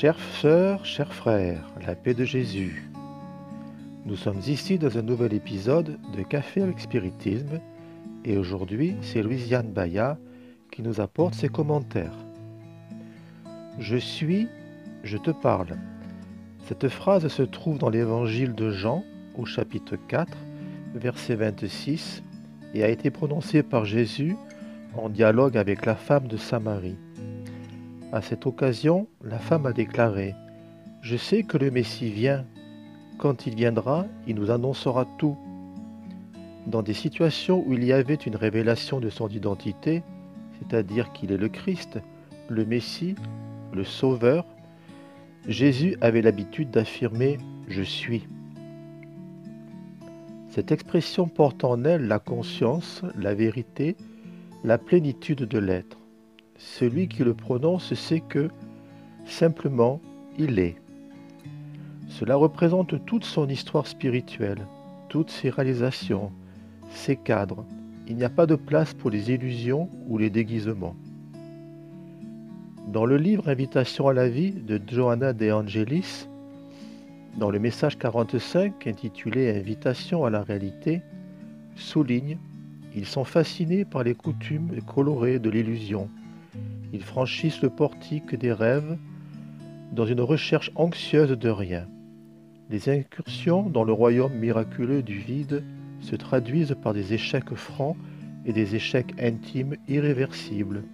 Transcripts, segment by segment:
Chères sœurs, chers frères, la paix de Jésus. Nous sommes ici dans un nouvel épisode de Café avec Spiritisme et aujourd'hui c'est Louisiane Baya qui nous apporte ses commentaires. Je suis, je te parle. Cette phrase se trouve dans l'évangile de Jean au chapitre 4, verset 26 et a été prononcée par Jésus en dialogue avec la femme de Samarie. À cette occasion, la femme a déclaré Je sais que le Messie vient. Quand il viendra, il nous annoncera tout. Dans des situations où il y avait une révélation de son identité, c'est-à-dire qu'il est le Christ, le Messie, le Sauveur, Jésus avait l'habitude d'affirmer ⁇ Je suis ⁇ Cette expression porte en elle la conscience, la vérité, la plénitude de l'être. Celui qui le prononce sait que, simplement, il est. Cela représente toute son histoire spirituelle, toutes ses réalisations, ses cadres. Il n'y a pas de place pour les illusions ou les déguisements. Dans le livre Invitation à la vie de Johanna De Angelis, dans le message 45 intitulé Invitation à la réalité, souligne Ils sont fascinés par les coutumes colorées de l'illusion ils franchissent le portique des rêves dans une recherche anxieuse de rien. Les incursions dans le royaume miraculeux du vide se traduisent par des échecs francs et des échecs intimes irréversibles.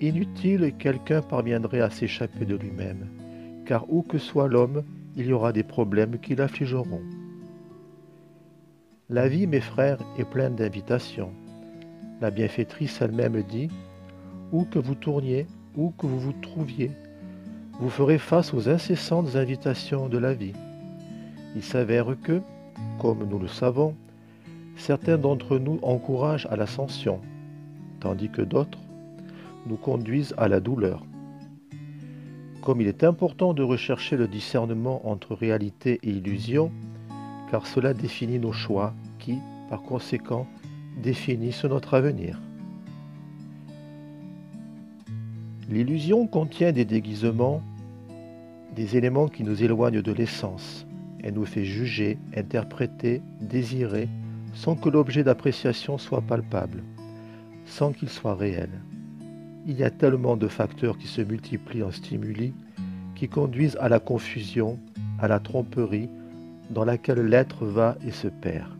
Inutile quelqu'un parviendrait à s'échapper de lui-même, car où que soit l'homme, il y aura des problèmes qui l'affligeront. La vie, mes frères, est pleine d'invitations. La bienfaitrice elle-même dit où que vous tourniez, où que vous vous trouviez, vous ferez face aux incessantes invitations de la vie. Il s'avère que, comme nous le savons, certains d'entre nous encouragent à l'ascension, tandis que d'autres nous conduisent à la douleur. Comme il est important de rechercher le discernement entre réalité et illusion, car cela définit nos choix qui, par conséquent, définissent notre avenir. L'illusion contient des déguisements, des éléments qui nous éloignent de l'essence. Elle nous fait juger, interpréter, désirer, sans que l'objet d'appréciation soit palpable, sans qu'il soit réel. Il y a tellement de facteurs qui se multiplient en stimuli, qui conduisent à la confusion, à la tromperie, dans laquelle l'être va et se perd.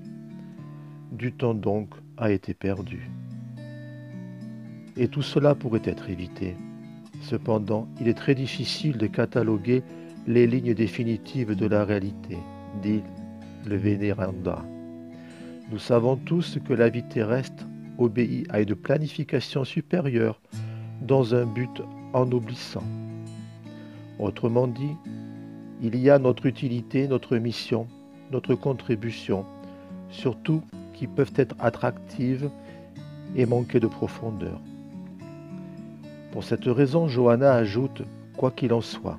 Du temps donc a été perdu. Et tout cela pourrait être évité Cependant, il est très difficile de cataloguer les lignes définitives de la réalité, dit le Vénéranda. Nous savons tous que la vie terrestre obéit à une planification supérieure dans un but ennoblissant. Autrement dit, il y a notre utilité, notre mission, notre contribution, surtout qui peuvent être attractives et manquer de profondeur. Pour cette raison, Johanna ajoute Quoi qu'il en soit,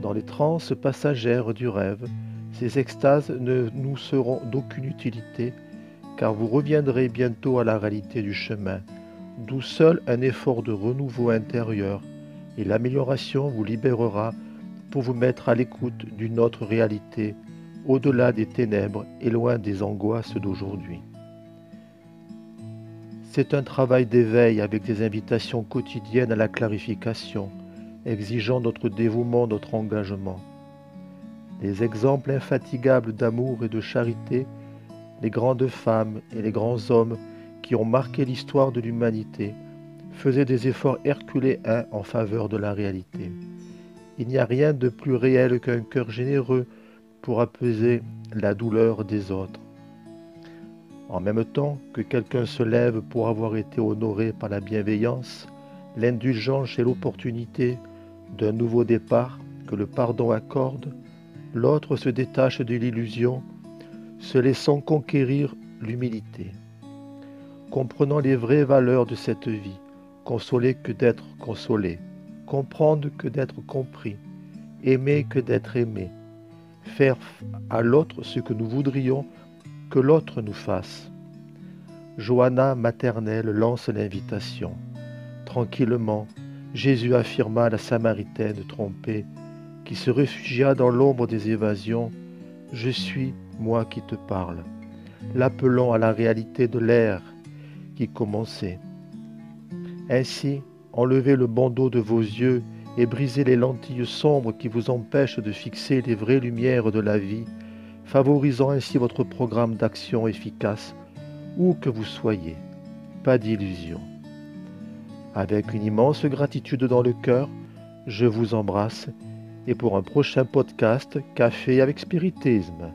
dans les transes passagères du rêve, ces extases ne nous seront d'aucune utilité, car vous reviendrez bientôt à la réalité du chemin, d'où seul un effort de renouveau intérieur et l'amélioration vous libérera pour vous mettre à l'écoute d'une autre réalité, au-delà des ténèbres et loin des angoisses d'aujourd'hui. C'est un travail d'éveil avec des invitations quotidiennes à la clarification, exigeant notre dévouement, notre engagement. Les exemples infatigables d'amour et de charité, les grandes femmes et les grands hommes qui ont marqué l'histoire de l'humanité, faisaient des efforts herculéens en faveur de la réalité. Il n'y a rien de plus réel qu'un cœur généreux pour apaiser la douleur des autres. En même temps que quelqu'un se lève pour avoir été honoré par la bienveillance, l'indulgence et l'opportunité d'un nouveau départ que le pardon accorde, l'autre se détache de l'illusion, se laissant conquérir l'humilité. Comprenant les vraies valeurs de cette vie, consoler que d'être consolé, comprendre que d'être compris, aimer que d'être aimé, faire à l'autre ce que nous voudrions que l'autre nous fasse. Johanna maternelle lance l'invitation. Tranquillement, Jésus affirma la Samaritaine trompée, qui se réfugia dans l'ombre des évasions, Je suis moi qui te parle, l'appelant à la réalité de l'ère qui commençait. Ainsi, enlevez le bandeau de vos yeux et brisez les lentilles sombres qui vous empêchent de fixer les vraies lumières de la vie, favorisant ainsi votre programme d'action efficace, où que vous soyez. Pas d'illusion. Avec une immense gratitude dans le cœur, je vous embrasse et pour un prochain podcast Café avec Spiritisme.